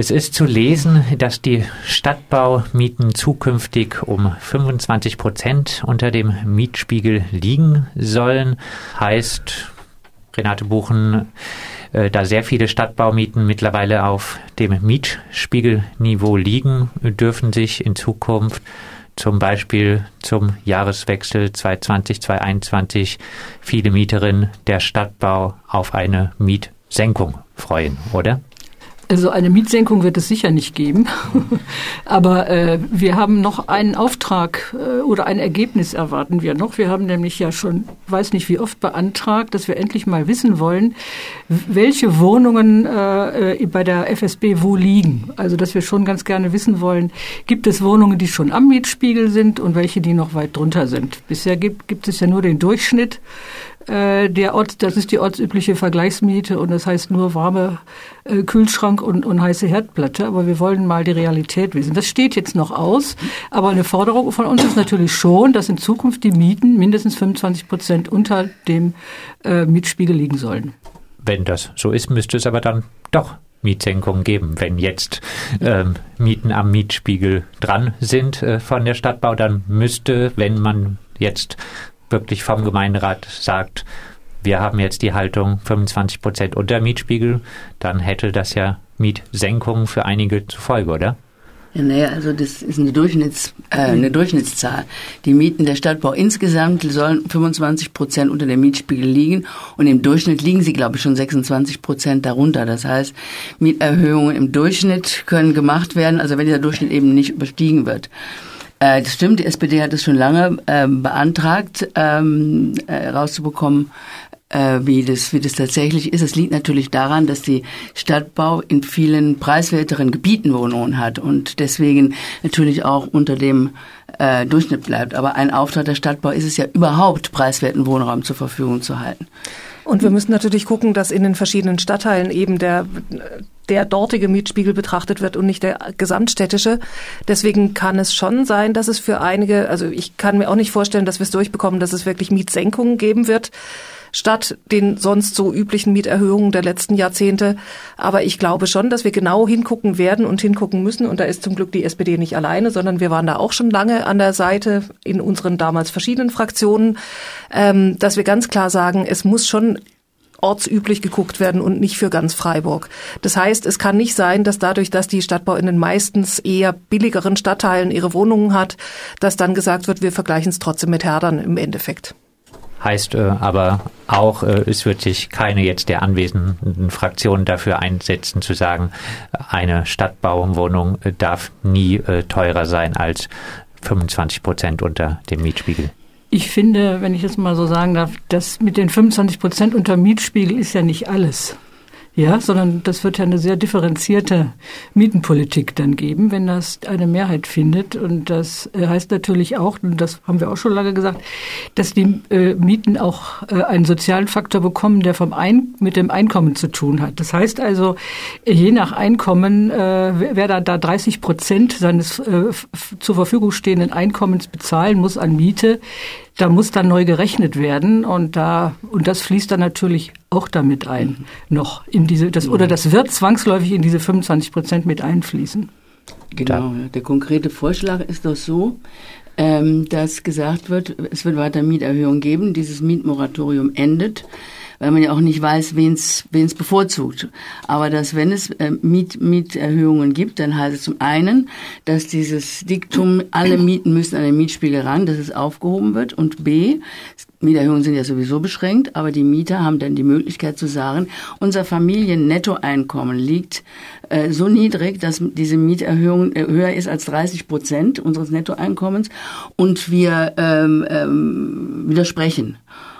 Es ist zu lesen, dass die Stadtbaumieten zukünftig um 25 Prozent unter dem Mietspiegel liegen sollen. Heißt, Renate Buchen, äh, da sehr viele Stadtbaumieten mittlerweile auf dem Mietspiegelniveau liegen, dürfen sich in Zukunft zum Beispiel zum Jahreswechsel 2020, 2021 viele Mieterinnen der Stadtbau auf eine Mietsenkung freuen, oder? Also eine Mietsenkung wird es sicher nicht geben. Aber äh, wir haben noch einen Auftrag äh, oder ein Ergebnis erwarten wir noch. Wir haben nämlich ja schon, weiß nicht wie oft beantragt, dass wir endlich mal wissen wollen, welche Wohnungen äh, bei der FSB wo liegen. Also dass wir schon ganz gerne wissen wollen, gibt es Wohnungen, die schon am Mietspiegel sind und welche, die noch weit drunter sind. Bisher gibt, gibt es ja nur den Durchschnitt äh, der Ort, das ist die ortsübliche Vergleichsmiete und das heißt nur warme äh, Kühlschrank und, und heiße Herdplatte. Aber wir wollen mal die Realität wissen. Das steht jetzt noch aus. Aber eine Forderung von uns ist natürlich schon, dass in Zukunft die Mieten mindestens 25 Prozent unter dem äh, Mietspiegel liegen sollen. Wenn das so ist, müsste es aber dann doch Mietsenkungen geben. Wenn jetzt ähm, Mieten am Mietspiegel dran sind äh, von der Stadtbau, dann müsste, wenn man jetzt wirklich vom Gemeinderat sagt, wir haben jetzt die Haltung 25 Prozent unter Mietspiegel, dann hätte das ja Mietsenkungen für einige zur Folge, oder? Ja, naja, also das ist eine, Durchschnitts, äh, eine Durchschnittszahl. Die Mieten der Stadtbau insgesamt sollen 25 Prozent unter dem Mietspiegel liegen und im Durchschnitt liegen sie, glaube ich, schon 26 Prozent darunter. Das heißt, Mieterhöhungen im Durchschnitt können gemacht werden, also wenn dieser Durchschnitt eben nicht überstiegen wird. Äh, das stimmt, die SPD hat es schon lange äh, beantragt, ähm, äh, rauszubekommen, äh, wie, das, wie das tatsächlich ist. Es liegt natürlich daran, dass die Stadtbau in vielen preiswerteren Gebieten Wohnungen hat und deswegen natürlich auch unter dem äh, Durchschnitt bleibt. Aber ein Auftrag der Stadtbau ist es ja überhaupt, preiswerten Wohnraum zur Verfügung zu halten. Und wir müssen natürlich gucken, dass in den verschiedenen Stadtteilen eben der der dortige Mietspiegel betrachtet wird und nicht der gesamtstädtische. Deswegen kann es schon sein, dass es für einige, also ich kann mir auch nicht vorstellen, dass wir es durchbekommen, dass es wirklich Mietsenkungen geben wird statt den sonst so üblichen Mieterhöhungen der letzten Jahrzehnte. Aber ich glaube schon, dass wir genau hingucken werden und hingucken müssen. Und da ist zum Glück die SPD nicht alleine, sondern wir waren da auch schon lange an der Seite in unseren damals verschiedenen Fraktionen, ähm, dass wir ganz klar sagen, es muss schon ortsüblich geguckt werden und nicht für ganz Freiburg. Das heißt, es kann nicht sein, dass dadurch, dass die Stadtbau in den meistens eher billigeren Stadtteilen ihre Wohnungen hat, dass dann gesagt wird, wir vergleichen es trotzdem mit Herdern im Endeffekt. Heißt äh, aber auch, äh, es wird sich keine jetzt der anwesenden Fraktionen dafür einsetzen, zu sagen, eine Stadtbauwohnung darf nie äh, teurer sein als 25 Prozent unter dem Mietspiegel. Ich finde, wenn ich das mal so sagen darf, das mit den 25 Prozent unter Mietspiegel ist ja nicht alles. Ja, sondern das wird ja eine sehr differenzierte Mietenpolitik dann geben, wenn das eine Mehrheit findet. Und das äh, heißt natürlich auch, und das haben wir auch schon lange gesagt, dass die äh, Mieten auch äh, einen sozialen Faktor bekommen, der vom Ein mit dem Einkommen zu tun hat. Das heißt also, je nach Einkommen, wer da, da 30 Prozent seines zur Verfügung stehenden Einkommens bezahlen muss an Miete, da muss dann neu gerechnet werden und da und das fließt dann natürlich auch damit ein noch in diese das oder das wird zwangsläufig in diese 25 Prozent mit einfließen. Genau, der konkrete Vorschlag ist doch so, ähm, dass gesagt wird, es wird weiter Mieterhöhungen geben, dieses Mietmoratorium endet weil man ja auch nicht weiß, wen es bevorzugt. Aber dass, wenn es äh, Miet, Mieterhöhungen gibt, dann heißt es zum einen, dass dieses Diktum, alle Mieten müssen an den Mietspiegel ran, dass es aufgehoben wird. Und B, Mieterhöhungen sind ja sowieso beschränkt, aber die Mieter haben dann die Möglichkeit zu sagen, unser Familiennettoeinkommen liegt äh, so niedrig, dass diese Mieterhöhung äh, höher ist als 30 Prozent unseres Nettoeinkommens und wir ähm, ähm, widersprechen.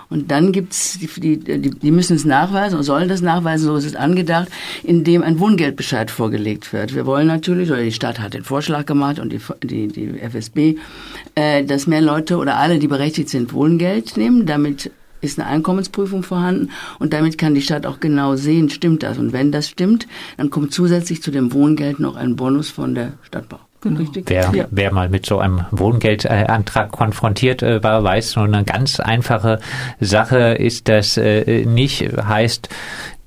Und dann gibt's die, die, die müssen es nachweisen und sollen das nachweisen, so ist es angedacht, indem ein Wohngeldbescheid vorgelegt wird. Wir wollen natürlich, oder die Stadt hat den Vorschlag gemacht und die, die, die FSB, äh, dass mehr Leute oder alle, die berechtigt sind, Wohngeld nehmen. Damit ist eine Einkommensprüfung vorhanden und damit kann die Stadt auch genau sehen, stimmt das. Und wenn das stimmt, dann kommt zusätzlich zu dem Wohngeld noch ein Bonus von der Stadtbau. Genau. Wer, ja. wer mal mit so einem Wohngeldantrag konfrontiert äh, war, weiß, so eine ganz einfache Sache ist das äh, nicht. Heißt,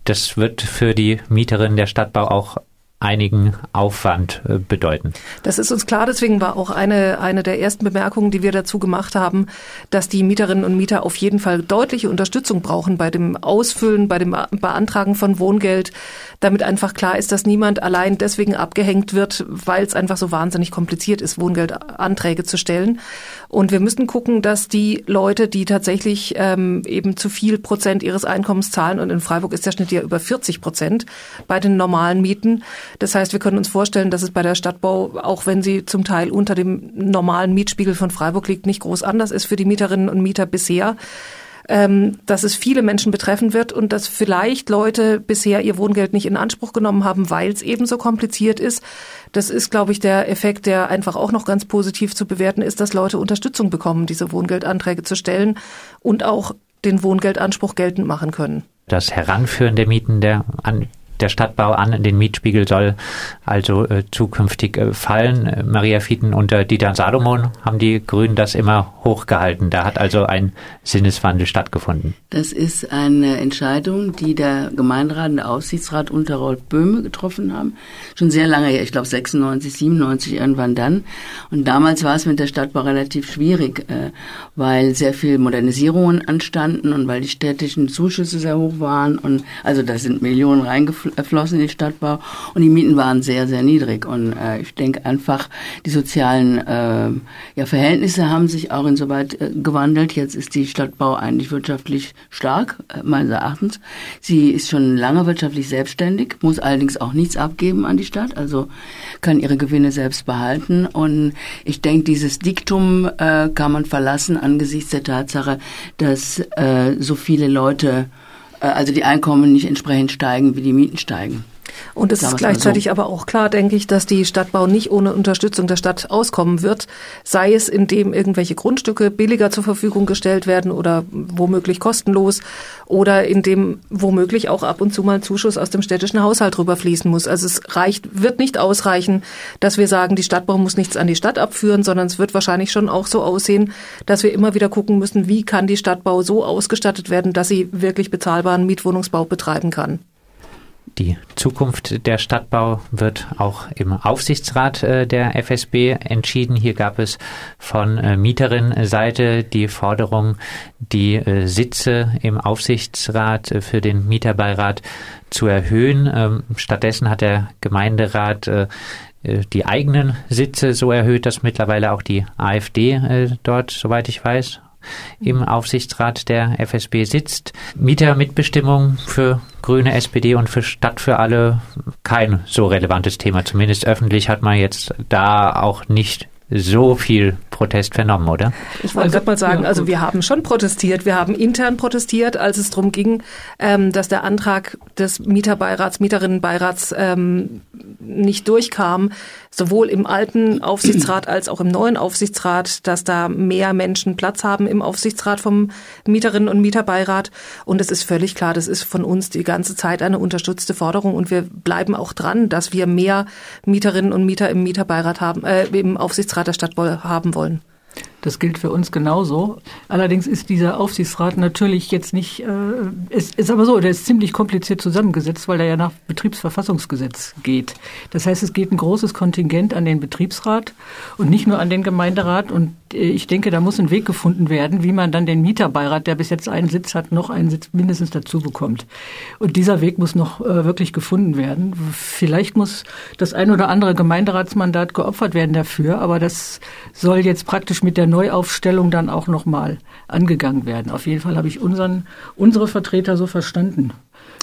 das wird für die Mieterin der Stadtbau auch einigen Aufwand äh, bedeuten. Das ist uns klar, deswegen war auch eine, eine der ersten Bemerkungen, die wir dazu gemacht haben, dass die Mieterinnen und Mieter auf jeden Fall deutliche Unterstützung brauchen bei dem Ausfüllen, bei dem Beantragen von Wohngeld, damit einfach klar ist, dass niemand allein deswegen abgehängt wird, weil es einfach so wahnsinnig kompliziert ist, Wohngeldanträge zu stellen. Und wir müssen gucken, dass die Leute, die tatsächlich ähm, eben zu viel Prozent ihres Einkommens zahlen, und in Freiburg ist der Schnitt ja über 40 Prozent bei den normalen Mieten. Das heißt, wir können uns vorstellen, dass es bei der Stadtbau, auch wenn sie zum Teil unter dem normalen Mietspiegel von Freiburg liegt, nicht groß anders ist für die Mieterinnen und Mieter bisher ähm, dass es viele Menschen betreffen wird und dass vielleicht Leute bisher ihr Wohngeld nicht in Anspruch genommen haben, weil es eben so kompliziert ist. Das ist, glaube ich, der Effekt, der einfach auch noch ganz positiv zu bewerten ist, dass Leute Unterstützung bekommen, diese Wohngeldanträge zu stellen und auch den Wohngeldanspruch geltend machen können. Das Heranführen der Mieten der an der Stadtbau an den Mietspiegel soll also äh, zukünftig äh, fallen. Maria Fieten und äh, Dieter Salomon haben die Grünen das immer hochgehalten. Da hat also ein Sinneswandel stattgefunden. Das ist eine Entscheidung, die der Gemeinderat und der Aufsichtsrat unter Rolf Böhme getroffen haben. Schon sehr lange her, ich glaube 96, 97 irgendwann dann. Und damals war es mit der Stadtbau relativ schwierig, äh, weil sehr viel Modernisierungen anstanden und weil die städtischen Zuschüsse sehr hoch waren und also da sind Millionen reingeflossen erflossen in den Stadtbau und die Mieten waren sehr, sehr niedrig. Und äh, ich denke einfach, die sozialen äh, ja, Verhältnisse haben sich auch insoweit äh, gewandelt. Jetzt ist die Stadtbau eigentlich wirtschaftlich stark, äh, meines Erachtens. Sie ist schon lange wirtschaftlich selbstständig, muss allerdings auch nichts abgeben an die Stadt, also kann ihre Gewinne selbst behalten. Und ich denke, dieses Diktum äh, kann man verlassen angesichts der Tatsache, dass äh, so viele Leute also die Einkommen nicht entsprechend steigen, wie die Mieten steigen. Und es ist gleichzeitig so. aber auch klar, denke ich, dass die Stadtbau nicht ohne Unterstützung der Stadt auskommen wird, sei es indem irgendwelche Grundstücke billiger zur Verfügung gestellt werden oder womöglich kostenlos oder indem womöglich auch ab und zu mal Zuschuss aus dem städtischen Haushalt rüberfließen muss. Also es reicht, wird nicht ausreichen, dass wir sagen, die Stadtbau muss nichts an die Stadt abführen, sondern es wird wahrscheinlich schon auch so aussehen, dass wir immer wieder gucken müssen, wie kann die Stadtbau so ausgestattet werden, dass sie wirklich bezahlbaren Mietwohnungsbau betreiben kann. Die Zukunft der Stadtbau wird auch im Aufsichtsrat äh, der FSB entschieden. Hier gab es von äh, Mieterinnenseite die Forderung, die äh, Sitze im Aufsichtsrat für den Mieterbeirat zu erhöhen. Ähm, stattdessen hat der Gemeinderat die eigenen Sitze so erhöht, dass mittlerweile auch die AfD dort, soweit ich weiß, im Aufsichtsrat der FSB sitzt. Mietermitbestimmung für Grüne, SPD und für Stadt für alle kein so relevantes Thema. Zumindest öffentlich hat man jetzt da auch nicht so viel Protest vernommen, oder? Ich wollte also, mal sagen, ja, also wir haben schon protestiert. Wir haben intern protestiert, als es darum ging, ähm, dass der Antrag des Mieterbeirats, Mieterinnenbeirats ähm, nicht durchkam, sowohl im alten Aufsichtsrat als auch im neuen Aufsichtsrat, dass da mehr Menschen Platz haben im Aufsichtsrat vom Mieterinnen- und Mieterbeirat. Und es ist völlig klar, das ist von uns die ganze Zeit eine unterstützte Forderung und wir bleiben auch dran, dass wir mehr Mieterinnen und Mieter im Mieterbeirat haben, äh, im Aufsichtsrat der Stadt haben wollen. Das gilt für uns genauso. Allerdings ist dieser Aufsichtsrat natürlich jetzt nicht, äh, ist, ist aber so, der ist ziemlich kompliziert zusammengesetzt, weil er ja nach Betriebsverfassungsgesetz geht. Das heißt, es geht ein großes Kontingent an den Betriebsrat und nicht nur an den Gemeinderat. Und äh, ich denke, da muss ein Weg gefunden werden, wie man dann den Mieterbeirat, der bis jetzt einen Sitz hat, noch einen Sitz mindestens dazu bekommt. Und dieser Weg muss noch äh, wirklich gefunden werden. Vielleicht muss das ein oder andere Gemeinderatsmandat geopfert werden dafür, aber das soll jetzt praktisch mit der Neuaufstellung dann auch nochmal angegangen werden. Auf jeden Fall habe ich unseren, unsere Vertreter so verstanden.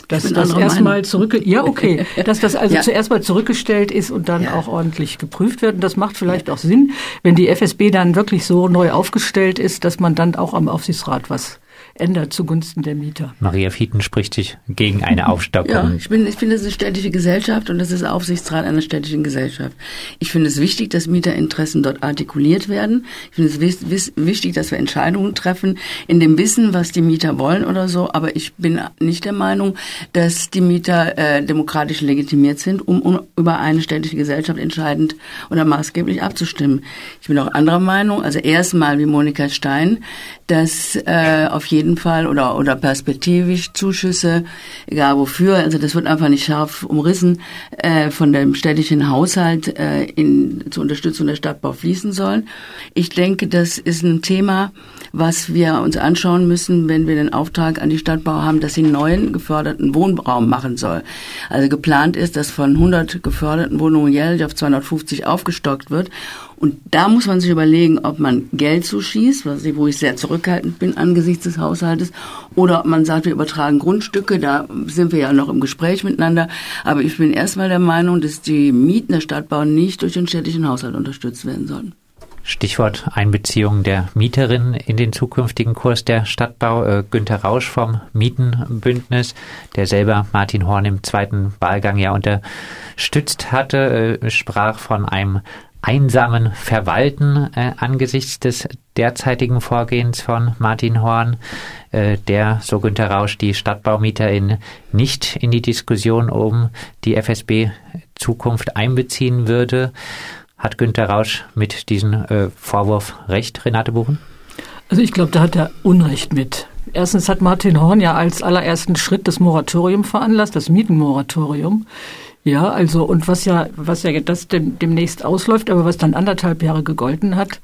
Dass das erstmal zurück, ja, okay, dass das also ja. zuerst mal zurückgestellt ist und dann ja. auch ordentlich geprüft wird. Und das macht vielleicht ja. auch Sinn, wenn die FSB dann wirklich so neu aufgestellt ist, dass man dann auch am Aufsichtsrat was ändert zugunsten der Mieter. Maria Fieten spricht sich gegen eine Aufstockung. Ja, ich, bin, ich finde, es ist eine städtische Gesellschaft und das ist Aufsichtsrat einer städtischen Gesellschaft. Ich finde es wichtig, dass Mieterinteressen dort artikuliert werden. Ich finde es wichtig, dass wir Entscheidungen treffen in dem Wissen, was die Mieter wollen oder so. Aber ich bin nicht der Meinung, dass die Mieter äh, demokratisch legitimiert sind, um, um über eine städtische Gesellschaft entscheidend oder maßgeblich abzustimmen. Ich bin auch anderer Meinung. Also erstmal wie Monika Stein, dass äh, auf jeden jeden Fall oder, oder perspektivisch Zuschüsse, egal wofür. Also das wird einfach nicht scharf umrissen äh, von dem städtischen Haushalt äh, in, zur Unterstützung der Stadtbau fließen sollen. Ich denke, das ist ein Thema, was wir uns anschauen müssen, wenn wir den Auftrag an die Stadtbau haben, dass sie neuen geförderten Wohnraum machen soll. Also geplant ist, dass von 100 geförderten Wohnungen jährlich auf 250 aufgestockt wird. Und da muss man sich überlegen, ob man Geld zuschießt, wo ich sehr zurückhaltend bin angesichts des Haushaltes, oder ob man sagt, wir übertragen Grundstücke, da sind wir ja noch im Gespräch miteinander. Aber ich bin erstmal der Meinung, dass die Mieten der Stadtbau nicht durch den städtischen Haushalt unterstützt werden sollen. Stichwort Einbeziehung der Mieterin in den zukünftigen Kurs der Stadtbau. Äh, Günter Rausch vom Mietenbündnis, der selber Martin Horn im zweiten Wahlgang ja unterstützt hatte, äh, sprach von einem einsamen Verwalten äh, angesichts des derzeitigen Vorgehens von Martin Horn, äh, der, so Günter Rausch, die Stadtbaumieterin nicht in die Diskussion um die FSB Zukunft einbeziehen würde. Hat Günter Rausch mit diesem äh, Vorwurf recht, Renate Buchen? Also ich glaube, da hat er Unrecht mit. Erstens hat Martin Horn ja als allerersten Schritt das Moratorium veranlasst, das Mietenmoratorium. Ja, also und was ja, was ja das dem, demnächst ausläuft, aber was dann anderthalb Jahre gegolten hat,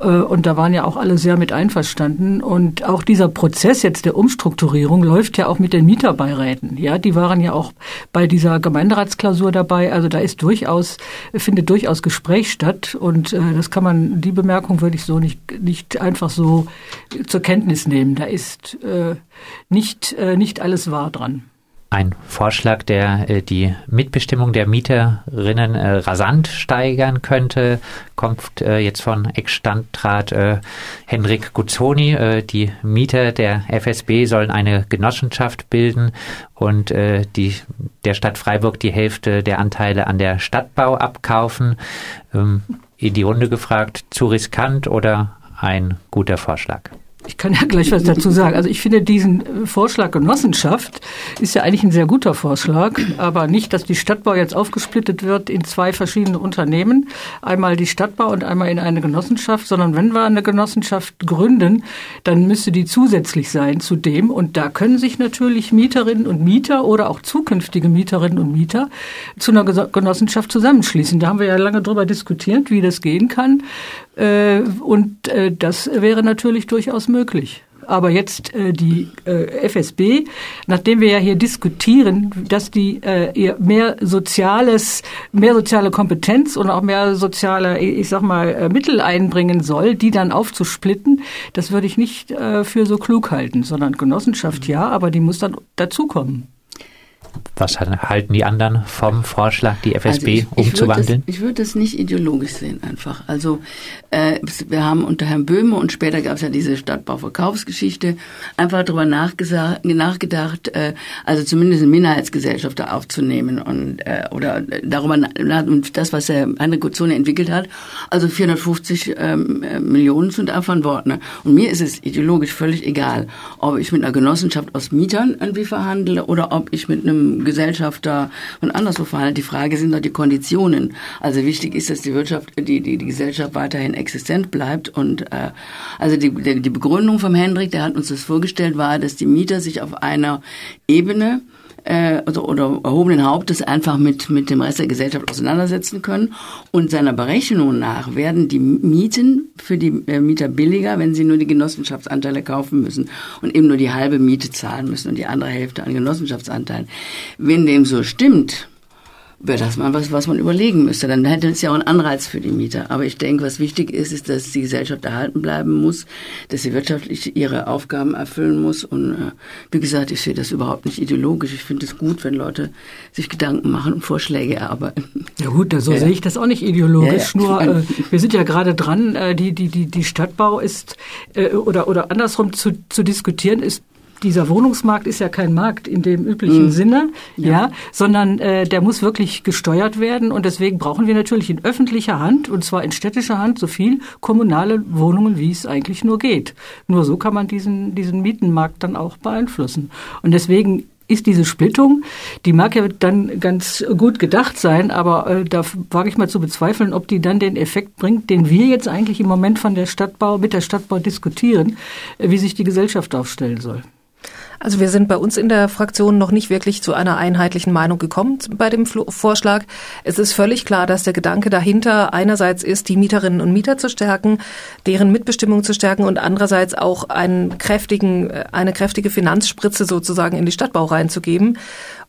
äh, und da waren ja auch alle sehr mit einverstanden. Und auch dieser Prozess jetzt der Umstrukturierung läuft ja auch mit den Mieterbeiräten. Ja, die waren ja auch bei dieser Gemeinderatsklausur dabei. Also da ist durchaus, findet durchaus Gespräch statt. Und äh, das kann man, die Bemerkung würde ich so nicht, nicht einfach so zur Kenntnis nehmen. Da ist äh, nicht, äh, nicht alles wahr dran ein Vorschlag, der äh, die Mitbestimmung der Mieterinnen äh, rasant steigern könnte, kommt äh, jetzt von Ex-Standrat äh, Henrik Guzzoni. Äh, die Mieter der FSB sollen eine Genossenschaft bilden und äh, die, der Stadt Freiburg die Hälfte der Anteile an der Stadtbau abkaufen. Ähm, in die Runde gefragt, zu riskant oder ein guter Vorschlag? Ich kann ja gleich was dazu sagen. Also ich finde diesen äh, Vorschlag Genossenschaft ist ja eigentlich ein sehr guter Vorschlag, aber nicht, dass die Stadtbau jetzt aufgesplittet wird in zwei verschiedene Unternehmen, einmal die Stadtbau und einmal in eine Genossenschaft, sondern wenn wir eine Genossenschaft gründen, dann müsste die zusätzlich sein zu dem und da können sich natürlich Mieterinnen und Mieter oder auch zukünftige Mieterinnen und Mieter zu einer Genossenschaft zusammenschließen. Da haben wir ja lange drüber diskutiert, wie das gehen kann und äh, das wäre natürlich durchaus möglich. Aber jetzt äh, die äh, FSB, nachdem wir ja hier diskutieren, dass die äh, mehr soziales, mehr soziale Kompetenz und auch mehr soziale, ich sag mal, äh, Mittel einbringen soll, die dann aufzusplitten, das würde ich nicht äh, für so klug halten, sondern Genossenschaft ja, aber die muss dann dazukommen. Was halten die anderen vom Vorschlag, die FSB also ich, ich umzuwandeln? Das, ich würde das nicht ideologisch sehen einfach. Also äh, wir haben unter Herrn Böhme und später gab es ja diese Stadtbauverkaufsgeschichte einfach darüber nachgedacht, äh, also zumindest eine Minderheitsgesellschaft da aufzunehmen und äh, oder darüber und das, was Herr Heinrich Guzzone entwickelt hat. Also 450 ähm, Millionen sind einfach ein Wort. Ne? Und mir ist es ideologisch völlig egal, ob ich mit einer Genossenschaft aus Mietern irgendwie verhandle oder ob ich mit einem Gesellschafter und anderswo verhandelt. Die Frage sind doch die Konditionen. Also wichtig ist, dass die Wirtschaft, die, die, die Gesellschaft weiterhin existent bleibt. Und äh, also die, die Begründung vom Hendrik, der hat uns das vorgestellt, war, dass die Mieter sich auf einer Ebene äh, also, oder erhobenen Hauptes einfach mit, mit dem Rest der Gesellschaft auseinandersetzen können. Und seiner Berechnung nach werden die Mieten für die äh, Mieter billiger, wenn sie nur die Genossenschaftsanteile kaufen müssen und eben nur die halbe Miete zahlen müssen und die andere Hälfte an Genossenschaftsanteilen. Wenn dem so stimmt, wäre das mal was, was man überlegen müsste. Dann hätte es ja auch einen Anreiz für die Mieter. Aber ich denke, was wichtig ist, ist, dass die Gesellschaft erhalten bleiben muss, dass sie wirtschaftlich ihre Aufgaben erfüllen muss. Und äh, wie gesagt, ich sehe das überhaupt nicht ideologisch. Ich finde es gut, wenn Leute sich Gedanken machen und Vorschläge erarbeiten. Ja gut, so ja. sehe ich das auch nicht ideologisch. Ja, ja. Nur äh, wir sind ja gerade dran, äh, die, die, die, die Stadtbau ist äh, oder, oder andersrum zu, zu diskutieren ist dieser Wohnungsmarkt ist ja kein Markt in dem üblichen mhm. Sinne, ja, ja sondern äh, der muss wirklich gesteuert werden und deswegen brauchen wir natürlich in öffentlicher Hand und zwar in städtischer Hand so viel kommunale Wohnungen, wie es eigentlich nur geht. Nur so kann man diesen diesen Mietenmarkt dann auch beeinflussen und deswegen ist diese Splittung, die mag ja dann ganz gut gedacht sein, aber äh, da wage ich mal zu bezweifeln, ob die dann den Effekt bringt, den wir jetzt eigentlich im Moment von der Stadtbau, mit der Stadtbau diskutieren, äh, wie sich die Gesellschaft aufstellen soll. Also wir sind bei uns in der Fraktion noch nicht wirklich zu einer einheitlichen Meinung gekommen bei dem Vorschlag. Es ist völlig klar, dass der Gedanke dahinter einerseits ist, die Mieterinnen und Mieter zu stärken, deren Mitbestimmung zu stärken und andererseits auch einen kräftigen, äh, eine kräftige Finanzspritze sozusagen in die Stadtbau reinzugeben.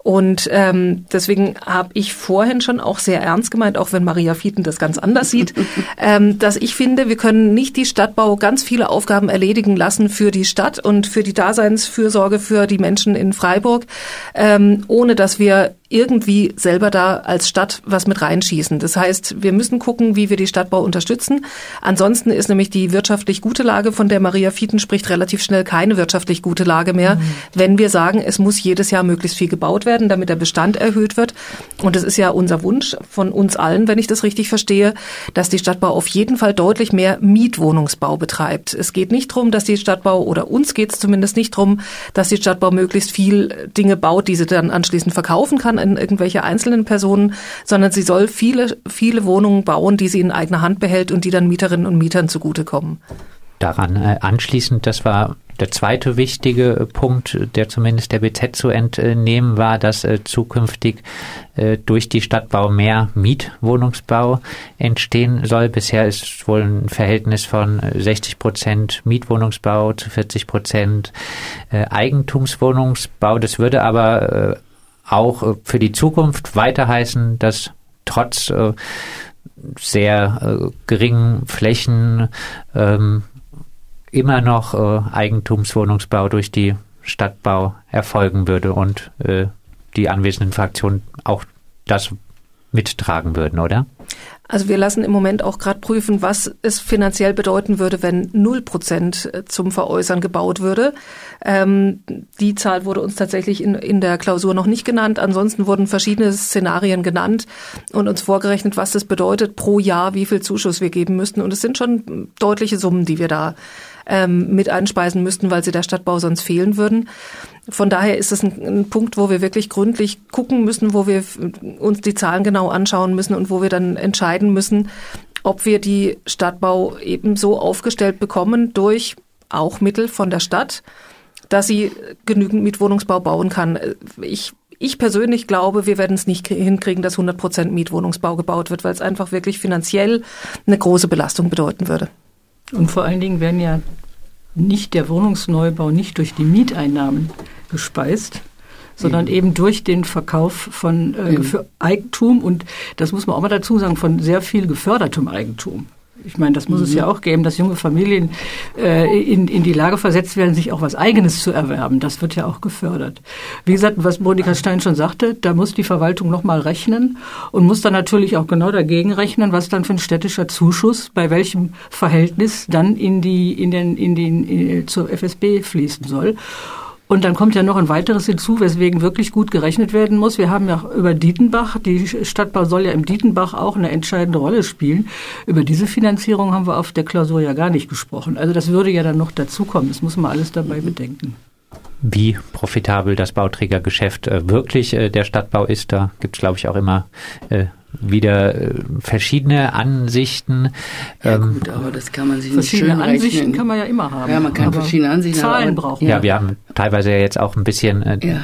Und ähm, deswegen habe ich vorhin schon auch sehr ernst gemeint, auch wenn Maria Fieten das ganz anders sieht, ähm, dass ich finde, wir können nicht die Stadtbau ganz viele Aufgaben erledigen lassen für die Stadt und für die Daseinsfürsorge für die Menschen in Freiburg, ähm, ohne dass wir irgendwie selber da als Stadt was mit reinschießen. Das heißt, wir müssen gucken, wie wir die Stadtbau unterstützen. Ansonsten ist nämlich die wirtschaftlich gute Lage, von der Maria Fieten spricht, relativ schnell keine wirtschaftlich gute Lage mehr, mhm. wenn wir sagen, es muss jedes Jahr möglichst viel gebaut werden, damit der Bestand erhöht wird. Und es ist ja unser Wunsch von uns allen, wenn ich das richtig verstehe, dass die Stadtbau auf jeden Fall deutlich mehr Mietwohnungsbau betreibt. Es geht nicht darum, dass die Stadtbau, oder uns geht es zumindest nicht darum, dass die Stadtbau möglichst viel Dinge baut, die sie dann anschließend verkaufen kann an irgendwelche einzelnen Personen, sondern sie soll viele, viele Wohnungen bauen, die sie in eigener Hand behält und die dann Mieterinnen und Mietern zugutekommen. Daran äh, anschließend, das war der zweite wichtige äh, Punkt, der zumindest der BZ zu entnehmen war, dass äh, zukünftig durch die Stadtbau mehr Mietwohnungsbau entstehen soll. Bisher ist wohl ein Verhältnis von 60 Prozent Mietwohnungsbau zu 40 Prozent Eigentumswohnungsbau. Das würde aber auch für die Zukunft weiter heißen, dass trotz sehr äh, geringen Flächen ähm, immer noch äh, Eigentumswohnungsbau durch die Stadtbau erfolgen würde und äh, die anwesenden Fraktionen auch das mittragen würden, oder? Also wir lassen im Moment auch gerade prüfen, was es finanziell bedeuten würde, wenn null Prozent äh, zum Veräußern gebaut würde. Ähm, die Zahl wurde uns tatsächlich in, in der Klausur noch nicht genannt. Ansonsten wurden verschiedene Szenarien genannt und uns vorgerechnet, was das bedeutet pro Jahr, wie viel Zuschuss wir geben müssten. Und es sind schon deutliche Summen, die wir da ähm, mit einspeisen müssten, weil sie der Stadtbau sonst fehlen würden. Von daher ist es ein, ein, Punkt, wo wir wirklich gründlich gucken müssen, wo wir uns die Zahlen genau anschauen müssen und wo wir dann entscheiden müssen, ob wir die Stadtbau eben so aufgestellt bekommen durch auch Mittel von der Stadt, dass sie genügend Mietwohnungsbau bauen kann. Ich ich persönlich glaube, wir werden es nicht hinkriegen, dass 100 Prozent Mietwohnungsbau gebaut wird, weil es einfach wirklich finanziell eine große Belastung bedeuten würde. Und vor allen Dingen werden ja nicht der Wohnungsneubau nicht durch die Mieteinnahmen gespeist, sondern mhm. eben durch den Verkauf von äh, Eigentum und das muss man auch mal dazu sagen, von sehr viel gefördertem Eigentum. Ich meine, das muss mhm. es ja mhm. auch geben, dass junge Familien äh, in, in die Lage versetzt werden, sich auch was Eigenes zu erwerben. Das wird ja auch gefördert. Wie gesagt, was Monika Stein schon sagte, da muss die Verwaltung nochmal rechnen und muss dann natürlich auch genau dagegen rechnen, was dann für ein städtischer Zuschuss bei welchem Verhältnis dann in die in den in den in, zur FSB fließen soll. Und dann kommt ja noch ein weiteres hinzu, weswegen wirklich gut gerechnet werden muss. Wir haben ja über Dietenbach, die Stadtbau soll ja im Dietenbach auch eine entscheidende Rolle spielen. Über diese Finanzierung haben wir auf der Klausur ja gar nicht gesprochen. Also das würde ja dann noch dazukommen. Das muss man alles dabei bedenken wie profitabel das Bauträgergeschäft äh, wirklich äh, der Stadtbau ist. Da gibt es, glaube ich, auch immer äh, wieder äh, verschiedene Ansichten. Ja ähm, gut, aber das kann man sich nicht Verschiedene Ansichten kann man ja immer haben. Ja, man kann verschiedene Ansichten Zahlen haben. brauchen. Ja, wir haben teilweise ja jetzt auch ein bisschen äh, ja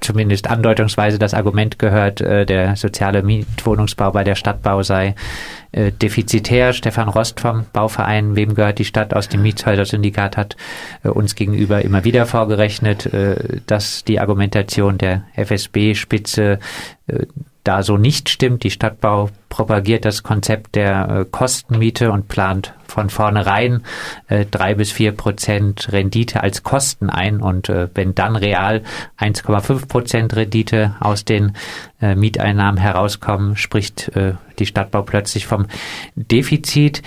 zumindest andeutungsweise das Argument gehört, äh, der soziale Mietwohnungsbau bei der Stadtbau sei äh, defizitär. Stefan Rost vom Bauverein, wem gehört die Stadt aus dem Mietshäuser-Syndikat, hat uns gegenüber immer wieder vorgerechnet, dass die Argumentation der FSB-Spitze da so nicht stimmt. Die Stadtbau propagiert das Konzept der äh, Kostenmiete und plant von vornherein äh, drei bis vier Prozent Rendite als Kosten ein. Und äh, wenn dann real 1,5 Prozent Rendite aus den Mieteinnahmen herauskommen, spricht die Stadtbau plötzlich vom Defizit.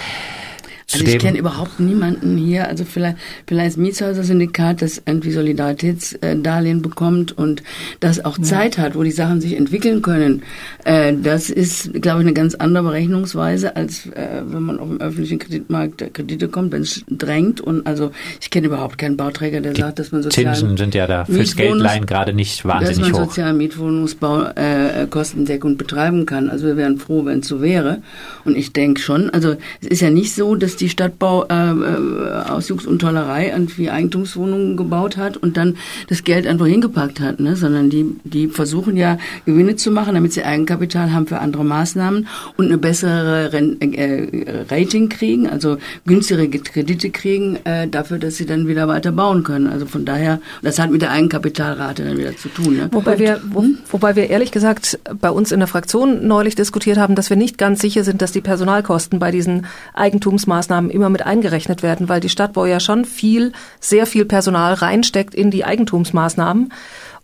Also ich kenne überhaupt niemanden hier, also vielleicht, vielleicht das Mietshäuser-Syndikat, das irgendwie Solidaritätsdarlehen bekommt und das auch ja. Zeit hat, wo die Sachen sich entwickeln können. Äh, das ist, glaube ich, eine ganz andere Berechnungsweise, als äh, wenn man auf dem öffentlichen Kreditmarkt Kredite kommt, wenn es drängt. Und also ich kenne überhaupt keinen Bauträger, der die sagt, dass man sozialen Zinsen sind ja da fürs Geldleihen gerade nicht wahnsinnig dass man hoch. sozialen Mietwohnungsbau äh, kostendeckend betreiben kann. Also wir wären froh, wenn es so wäre. Und ich denke schon, also es ist ja nicht so, dass die Stadtbau äh, äh, aus Jux und Tollerei irgendwie Eigentumswohnungen gebaut hat und dann das Geld einfach hingepackt hat, ne? sondern die, die versuchen ja Gewinne zu machen, damit sie Eigenkapital haben für andere Maßnahmen und eine bessere Ren äh, Rating kriegen, also günstigere Kredite kriegen, äh, dafür, dass sie dann wieder weiter bauen können. Also von daher, das hat mit der Eigenkapitalrate dann wieder zu tun. Ne? Wobei wir, wo, wobei wir ehrlich gesagt bei uns in der Fraktion neulich diskutiert haben, dass wir nicht ganz sicher sind, dass die Personalkosten bei diesen Eigentumsmaßnahmen immer mit eingerechnet werden, weil die Stadtbau ja schon viel, sehr viel Personal reinsteckt in die Eigentumsmaßnahmen.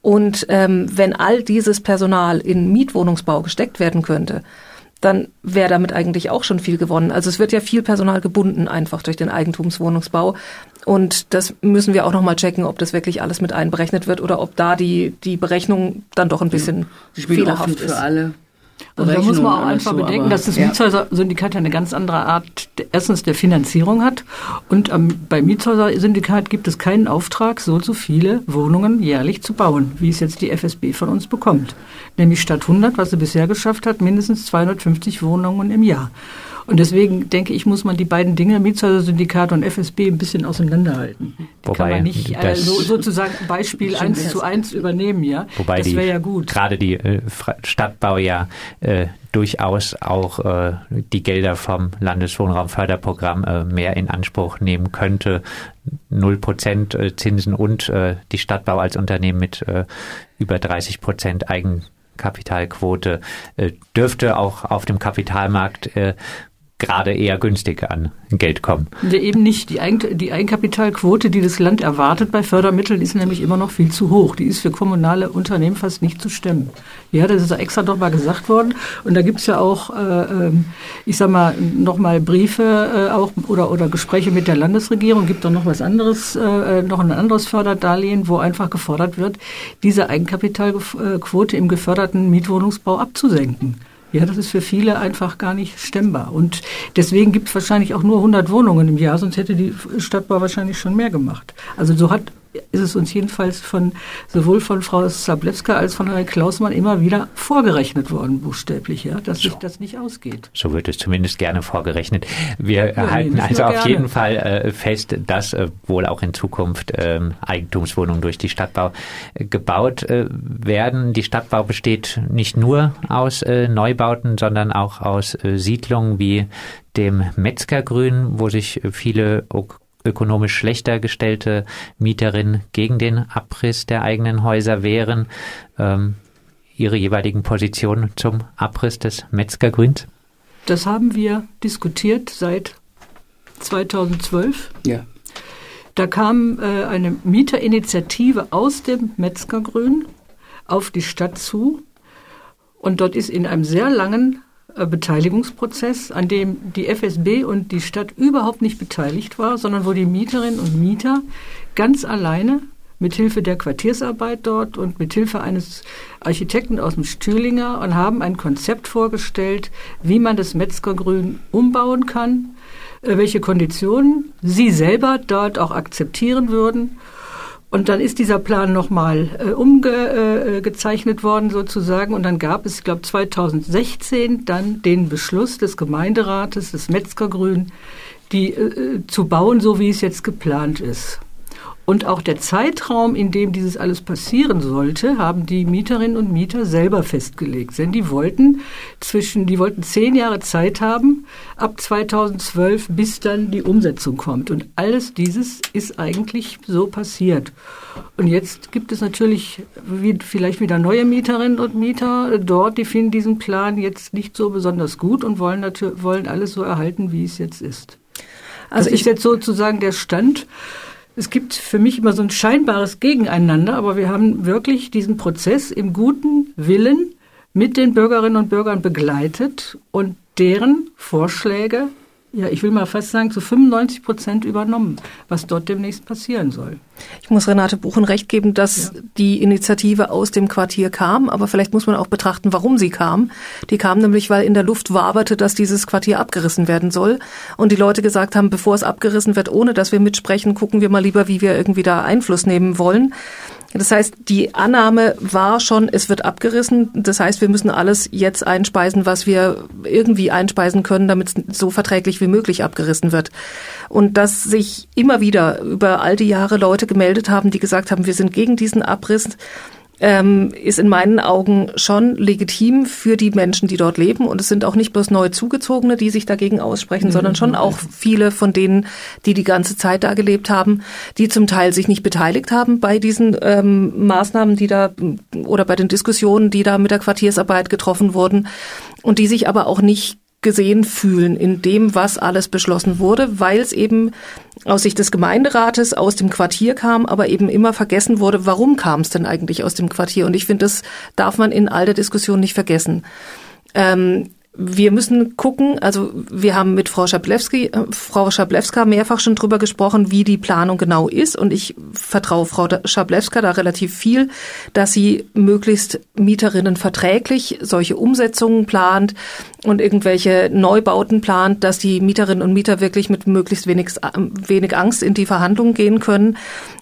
Und ähm, wenn all dieses Personal in Mietwohnungsbau gesteckt werden könnte, dann wäre damit eigentlich auch schon viel gewonnen. Also es wird ja viel Personal gebunden einfach durch den Eigentumswohnungsbau. Und das müssen wir auch nochmal checken, ob das wirklich alles mit einberechnet wird oder ob da die, die Berechnung dann doch ein bisschen ja, fehlerhaft ist. für alle und da muss man auch einfach so, bedenken, dass das ja. Mietshäuser-Syndikat eine ganz andere Art erstens der Finanzierung hat und ähm, beim Mietshäuser-Syndikat gibt es keinen Auftrag, so zu viele Wohnungen jährlich zu bauen, wie es jetzt die FSB von uns bekommt. Nämlich statt 100, was sie bisher geschafft hat, mindestens 250 Wohnungen im Jahr. Und deswegen denke ich, muss man die beiden Dinge, Mietshäuser-Syndikat und FSB, ein bisschen auseinanderhalten. Die wobei kann man nicht äh, so, sozusagen Beispiel eins zu eins übernehmen, ja. Wobei das wäre ja gut. Gerade die äh, Stadtbau ja äh, durchaus auch äh, die Gelder vom Landeswohnraumförderprogramm äh, mehr in Anspruch nehmen könnte. Null Prozent äh, Zinsen und äh, die Stadtbau als Unternehmen mit äh, über 30 Prozent Eigenkapitalquote äh, dürfte auch auf dem Kapitalmarkt äh, gerade eher günstig an Geld kommen. Ja, eben nicht. Die, Eigen die Eigenkapitalquote, die das Land erwartet bei Fördermitteln, ist nämlich immer noch viel zu hoch. Die ist für kommunale Unternehmen fast nicht zu stemmen. Ja, das ist extra doch mal gesagt worden. Und da gibt's ja auch, äh, ähm, ich sag mal, nochmal Briefe äh, auch oder, oder Gespräche mit der Landesregierung. Gibt doch noch was anderes, äh, noch ein anderes Förderdarlehen, wo einfach gefordert wird, diese Eigenkapitalquote im geförderten Mietwohnungsbau abzusenken. Ja, das ist für viele einfach gar nicht stemmbar. Und deswegen gibt es wahrscheinlich auch nur 100 Wohnungen im Jahr, sonst hätte die Stadtbau wahrscheinlich schon mehr gemacht. Also so hat ist es uns jedenfalls von sowohl von Frau Sablewska als von Herrn Klausmann immer wieder vorgerechnet worden, buchstäblich, ja, dass so. sich das nicht ausgeht. So wird es zumindest gerne vorgerechnet. Wir ja, halten nee, also auf gerne. jeden Fall äh, fest, dass äh, wohl auch in Zukunft äh, Eigentumswohnungen durch die Stadtbau äh, gebaut äh, werden. Die Stadtbau besteht nicht nur aus äh, Neubauten, sondern auch aus Siedlungen wie dem Metzgergrün, wo sich viele ökonomisch schlechter gestellte Mieterinnen gegen den Abriss der eigenen Häuser wehren. Ähm, Ihre jeweiligen Positionen zum Abriss des Metzgergrüns? Das haben wir diskutiert seit 2012. Ja. Da kam äh, eine Mieterinitiative aus dem Metzgergrün auf die Stadt zu und dort ist in einem sehr langen Beteiligungsprozess, an dem die FSB und die Stadt überhaupt nicht beteiligt war, sondern wo die Mieterinnen und Mieter ganz alleine mit Hilfe der Quartiersarbeit dort und mit Hilfe eines Architekten aus dem Stühlinger und haben ein Konzept vorgestellt, wie man das Metzgergrün umbauen kann, äh, welche Konditionen sie selber dort auch akzeptieren würden und dann ist dieser Plan nochmal äh, umgezeichnet äh, worden sozusagen. Und dann gab es, ich glaube 2016, dann den Beschluss des Gemeinderates des Metzgergrün, die äh, zu bauen, so wie es jetzt geplant ist. Und auch der Zeitraum, in dem dieses alles passieren sollte, haben die Mieterinnen und Mieter selber festgelegt. Denn die wollten zwischen, die wollten zehn Jahre Zeit haben, ab 2012, bis dann die Umsetzung kommt. Und alles dieses ist eigentlich so passiert. Und jetzt gibt es natürlich vielleicht wieder neue Mieterinnen und Mieter dort, die finden diesen Plan jetzt nicht so besonders gut und wollen natürlich, wollen alles so erhalten, wie es jetzt ist. Also das ist jetzt sozusagen der Stand es gibt für mich immer so ein scheinbares Gegeneinander, aber wir haben wirklich diesen Prozess im guten Willen mit den Bürgerinnen und Bürgern begleitet und deren Vorschläge ja, ich will mal fast sagen, zu 95 Prozent übernommen, was dort demnächst passieren soll. Ich muss Renate Buchen recht geben, dass ja. die Initiative aus dem Quartier kam, aber vielleicht muss man auch betrachten, warum sie kam. Die kam nämlich, weil in der Luft waberte, dass dieses Quartier abgerissen werden soll. Und die Leute gesagt haben, bevor es abgerissen wird, ohne dass wir mitsprechen, gucken wir mal lieber, wie wir irgendwie da Einfluss nehmen wollen. Das heißt, die Annahme war schon, es wird abgerissen. Das heißt, wir müssen alles jetzt einspeisen, was wir irgendwie einspeisen können, damit es so verträglich wie möglich abgerissen wird. Und dass sich immer wieder über all die Jahre Leute gemeldet haben, die gesagt haben, wir sind gegen diesen Abriss, ähm, ist in meinen Augen schon legitim für die Menschen, die dort leben. Und es sind auch nicht bloß neu Zugezogene, die sich dagegen aussprechen, mhm. sondern schon auch viele von denen, die die ganze Zeit da gelebt haben, die zum Teil sich nicht beteiligt haben bei diesen ähm, Maßnahmen, die da oder bei den Diskussionen, die da mit der Quartiersarbeit getroffen wurden und die sich aber auch nicht gesehen fühlen in dem, was alles beschlossen wurde, weil es eben aus Sicht des Gemeinderates aus dem Quartier kam, aber eben immer vergessen wurde, warum kam es denn eigentlich aus dem Quartier? Und ich finde, das darf man in all der Diskussion nicht vergessen. Ähm, wir müssen gucken, also wir haben mit Frau Schablewski, äh, Frau Schablewska mehrfach schon drüber gesprochen, wie die Planung genau ist und ich vertraue Frau Schablewska da relativ viel, dass sie möglichst Mieterinnen verträglich solche Umsetzungen plant und irgendwelche Neubauten plant, dass die Mieterinnen und Mieter wirklich mit möglichst wenig, wenig Angst in die Verhandlungen gehen können.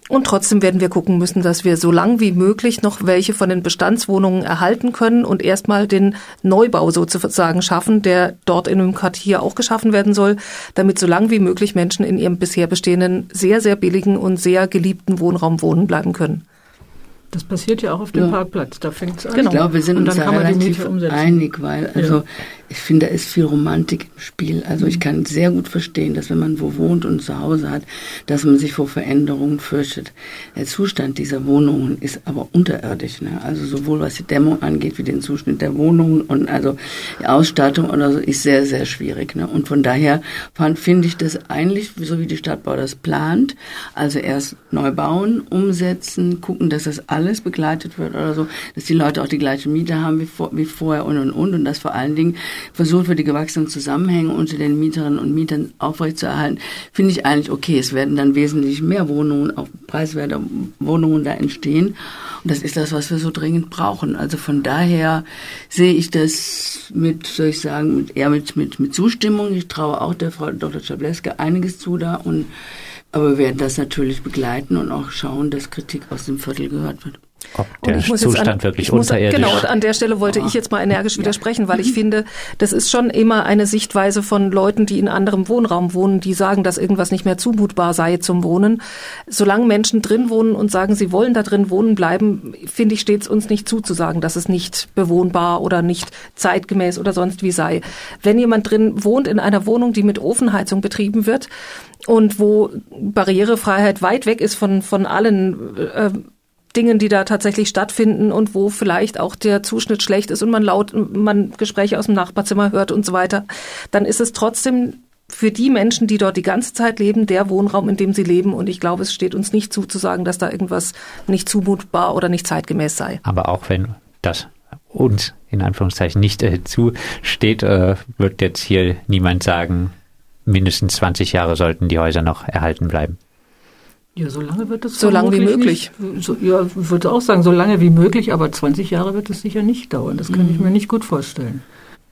Und trotzdem werden wir gucken müssen, dass wir so lang wie möglich noch welche von den Bestandswohnungen erhalten können und erstmal den Neubau sozusagen schaffen, der dort in einem Quartier auch geschaffen werden soll, damit so lang wie möglich Menschen in ihrem bisher bestehenden sehr, sehr billigen und sehr geliebten Wohnraum wohnen bleiben können. Das passiert ja auch auf dem ja. Parkplatz, da fängt es an. Genau. Ich glaube, wir sind uns da relativ einig, weil also ja ich finde, da ist viel Romantik im Spiel. Also ich kann sehr gut verstehen, dass wenn man wo wohnt und zu Hause hat, dass man sich vor Veränderungen fürchtet. Der Zustand dieser Wohnungen ist aber unterirdisch. Ne? Also sowohl was die Dämmung angeht, wie den Zustand der Wohnungen und also die Ausstattung oder so ist sehr, sehr schwierig. Ne? Und von daher finde ich das eigentlich, so wie die Stadtbau das plant, also erst neu bauen, umsetzen, gucken, dass das alles begleitet wird oder so, dass die Leute auch die gleiche Miete haben wie, vor, wie vorher und und und und dass vor allen Dingen versucht wird, die gewachsenen Zusammenhänge unter den Mieterinnen und Mietern aufrechtzuerhalten, finde ich eigentlich okay. Es werden dann wesentlich mehr Wohnungen, auch preiswerte Wohnungen da entstehen. Und das ist das, was wir so dringend brauchen. Also von daher sehe ich das mit, soll ich sagen, mit, eher mit, mit, mit Zustimmung. Ich traue auch der Frau Dr. Schableske einiges zu da und aber wir werden das natürlich begleiten und auch schauen, dass Kritik aus dem Viertel gehört wird. Ob der Zustand an, wirklich muss, unterirdisch Genau, an der Stelle wollte ich jetzt mal energisch widersprechen, weil ich finde, das ist schon immer eine Sichtweise von Leuten, die in anderem Wohnraum wohnen, die sagen, dass irgendwas nicht mehr zumutbar sei zum Wohnen. Solange Menschen drin wohnen und sagen, sie wollen da drin wohnen bleiben, finde ich, steht es uns nicht zu, zu sagen, dass es nicht bewohnbar oder nicht zeitgemäß oder sonst wie sei. Wenn jemand drin wohnt in einer Wohnung, die mit Ofenheizung betrieben wird und wo Barrierefreiheit weit weg ist von, von allen äh, Dingen, die da tatsächlich stattfinden und wo vielleicht auch der Zuschnitt schlecht ist und man laut, man Gespräche aus dem Nachbarzimmer hört und so weiter, dann ist es trotzdem für die Menschen, die dort die ganze Zeit leben, der Wohnraum, in dem sie leben. Und ich glaube, es steht uns nicht zu, zu sagen, dass da irgendwas nicht zumutbar oder nicht zeitgemäß sei. Aber auch wenn das uns in Anführungszeichen nicht äh, zusteht, äh, wird jetzt hier niemand sagen, mindestens 20 Jahre sollten die Häuser noch erhalten bleiben. Ja, so lange wird es So lange wie möglich. Nicht, so, ja, ich würde auch sagen, so lange wie möglich, aber 20 Jahre wird es sicher nicht dauern. Das kann mhm. ich mir nicht gut vorstellen.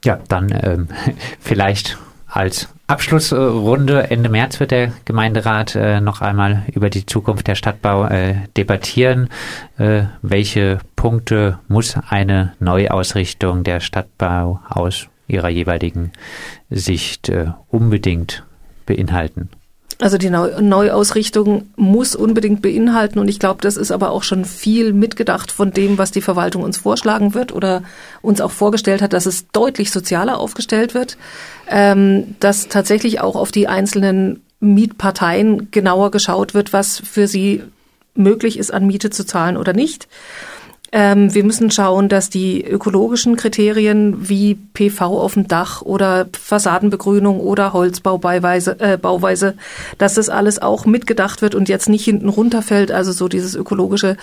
Ja, dann ähm, vielleicht als Abschlussrunde Ende März wird der Gemeinderat äh, noch einmal über die Zukunft der Stadtbau äh, debattieren. Äh, welche Punkte muss eine Neuausrichtung der Stadtbau aus Ihrer jeweiligen Sicht äh, unbedingt beinhalten? Also die Neuausrichtung muss unbedingt beinhalten und ich glaube, das ist aber auch schon viel mitgedacht von dem, was die Verwaltung uns vorschlagen wird oder uns auch vorgestellt hat, dass es deutlich sozialer aufgestellt wird, ähm, dass tatsächlich auch auf die einzelnen Mietparteien genauer geschaut wird, was für sie möglich ist, an Miete zu zahlen oder nicht. Ähm, wir müssen schauen, dass die ökologischen Kriterien wie PV auf dem Dach oder Fassadenbegrünung oder Holzbauweise, äh, Bauweise, dass das alles auch mitgedacht wird und jetzt nicht hinten runterfällt. Also so dieses ökologische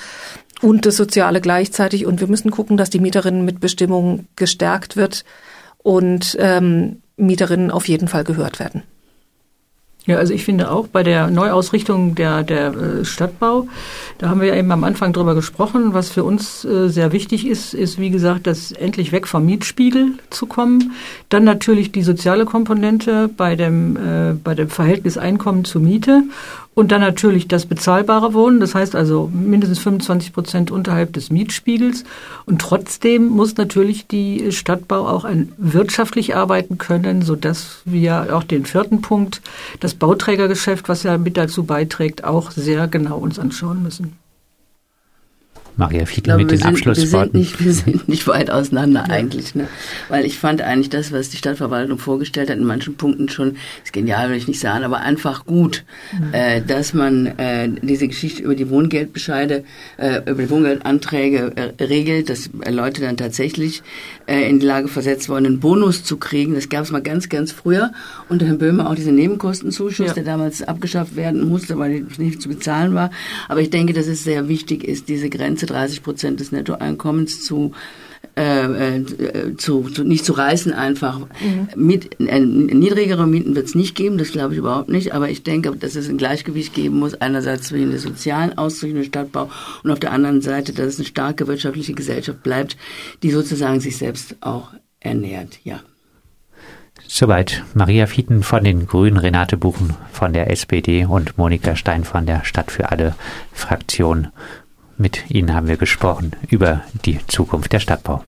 und das soziale gleichzeitig. Und wir müssen gucken, dass die Mieterinnen mit Bestimmung gestärkt wird und ähm, Mieterinnen auf jeden Fall gehört werden. Ja, also ich finde auch bei der Neuausrichtung der, der äh, Stadtbau, da haben wir ja eben am Anfang drüber gesprochen, was für uns äh, sehr wichtig ist, ist wie gesagt, das endlich weg vom Mietspiegel zu kommen. Dann natürlich die soziale Komponente bei dem, äh, bei dem Verhältnis Einkommen zu Miete und dann natürlich das bezahlbare Wohnen, das heißt also mindestens 25 Prozent unterhalb des Mietspiegels. Und trotzdem muss natürlich die Stadtbau auch ein wirtschaftlich arbeiten können, so dass wir auch den vierten Punkt, das Bauträgergeschäft, was ja mit dazu beiträgt, auch sehr genau uns anschauen müssen. Maria Fiedler mit den sind, Abschlussworten. Wir sind, nicht, wir sind nicht weit auseinander ja. eigentlich, ne? weil ich fand eigentlich das, was die Stadtverwaltung vorgestellt hat, in manchen Punkten schon, ist genial, will ich nicht sagen, aber einfach gut, mhm. äh, dass man äh, diese Geschichte über die Wohngeldbescheide, äh, über die Wohngeldanträge äh, regelt, dass Leute dann tatsächlich äh, in die Lage versetzt worden, einen Bonus zu kriegen. Das gab es mal ganz, ganz früher. Unter Herrn Böhmer auch diese Nebenkostenzuschuss, ja. der damals abgeschafft werden musste, weil es nicht zu bezahlen war. Aber ich denke, dass es sehr wichtig ist, diese Grenze 30 Prozent des Nettoeinkommens zu äh, äh, zu, zu, nicht zu reißen einfach. Mhm. Mit, äh, niedrigere Mieten wird es nicht geben, das glaube ich überhaupt nicht, aber ich denke, dass es ein Gleichgewicht geben muss, einerseits zwischen der sozialen Ausrichtung des Stadtbau und auf der anderen Seite, dass es eine starke wirtschaftliche Gesellschaft bleibt, die sozusagen sich selbst auch ernährt, ja. Soweit Maria Fieten von den Grünen, Renate Buchen von der SPD und Monika Stein von der Stadt für alle Fraktion. Mit Ihnen haben wir gesprochen über die Zukunft der Stadtbau.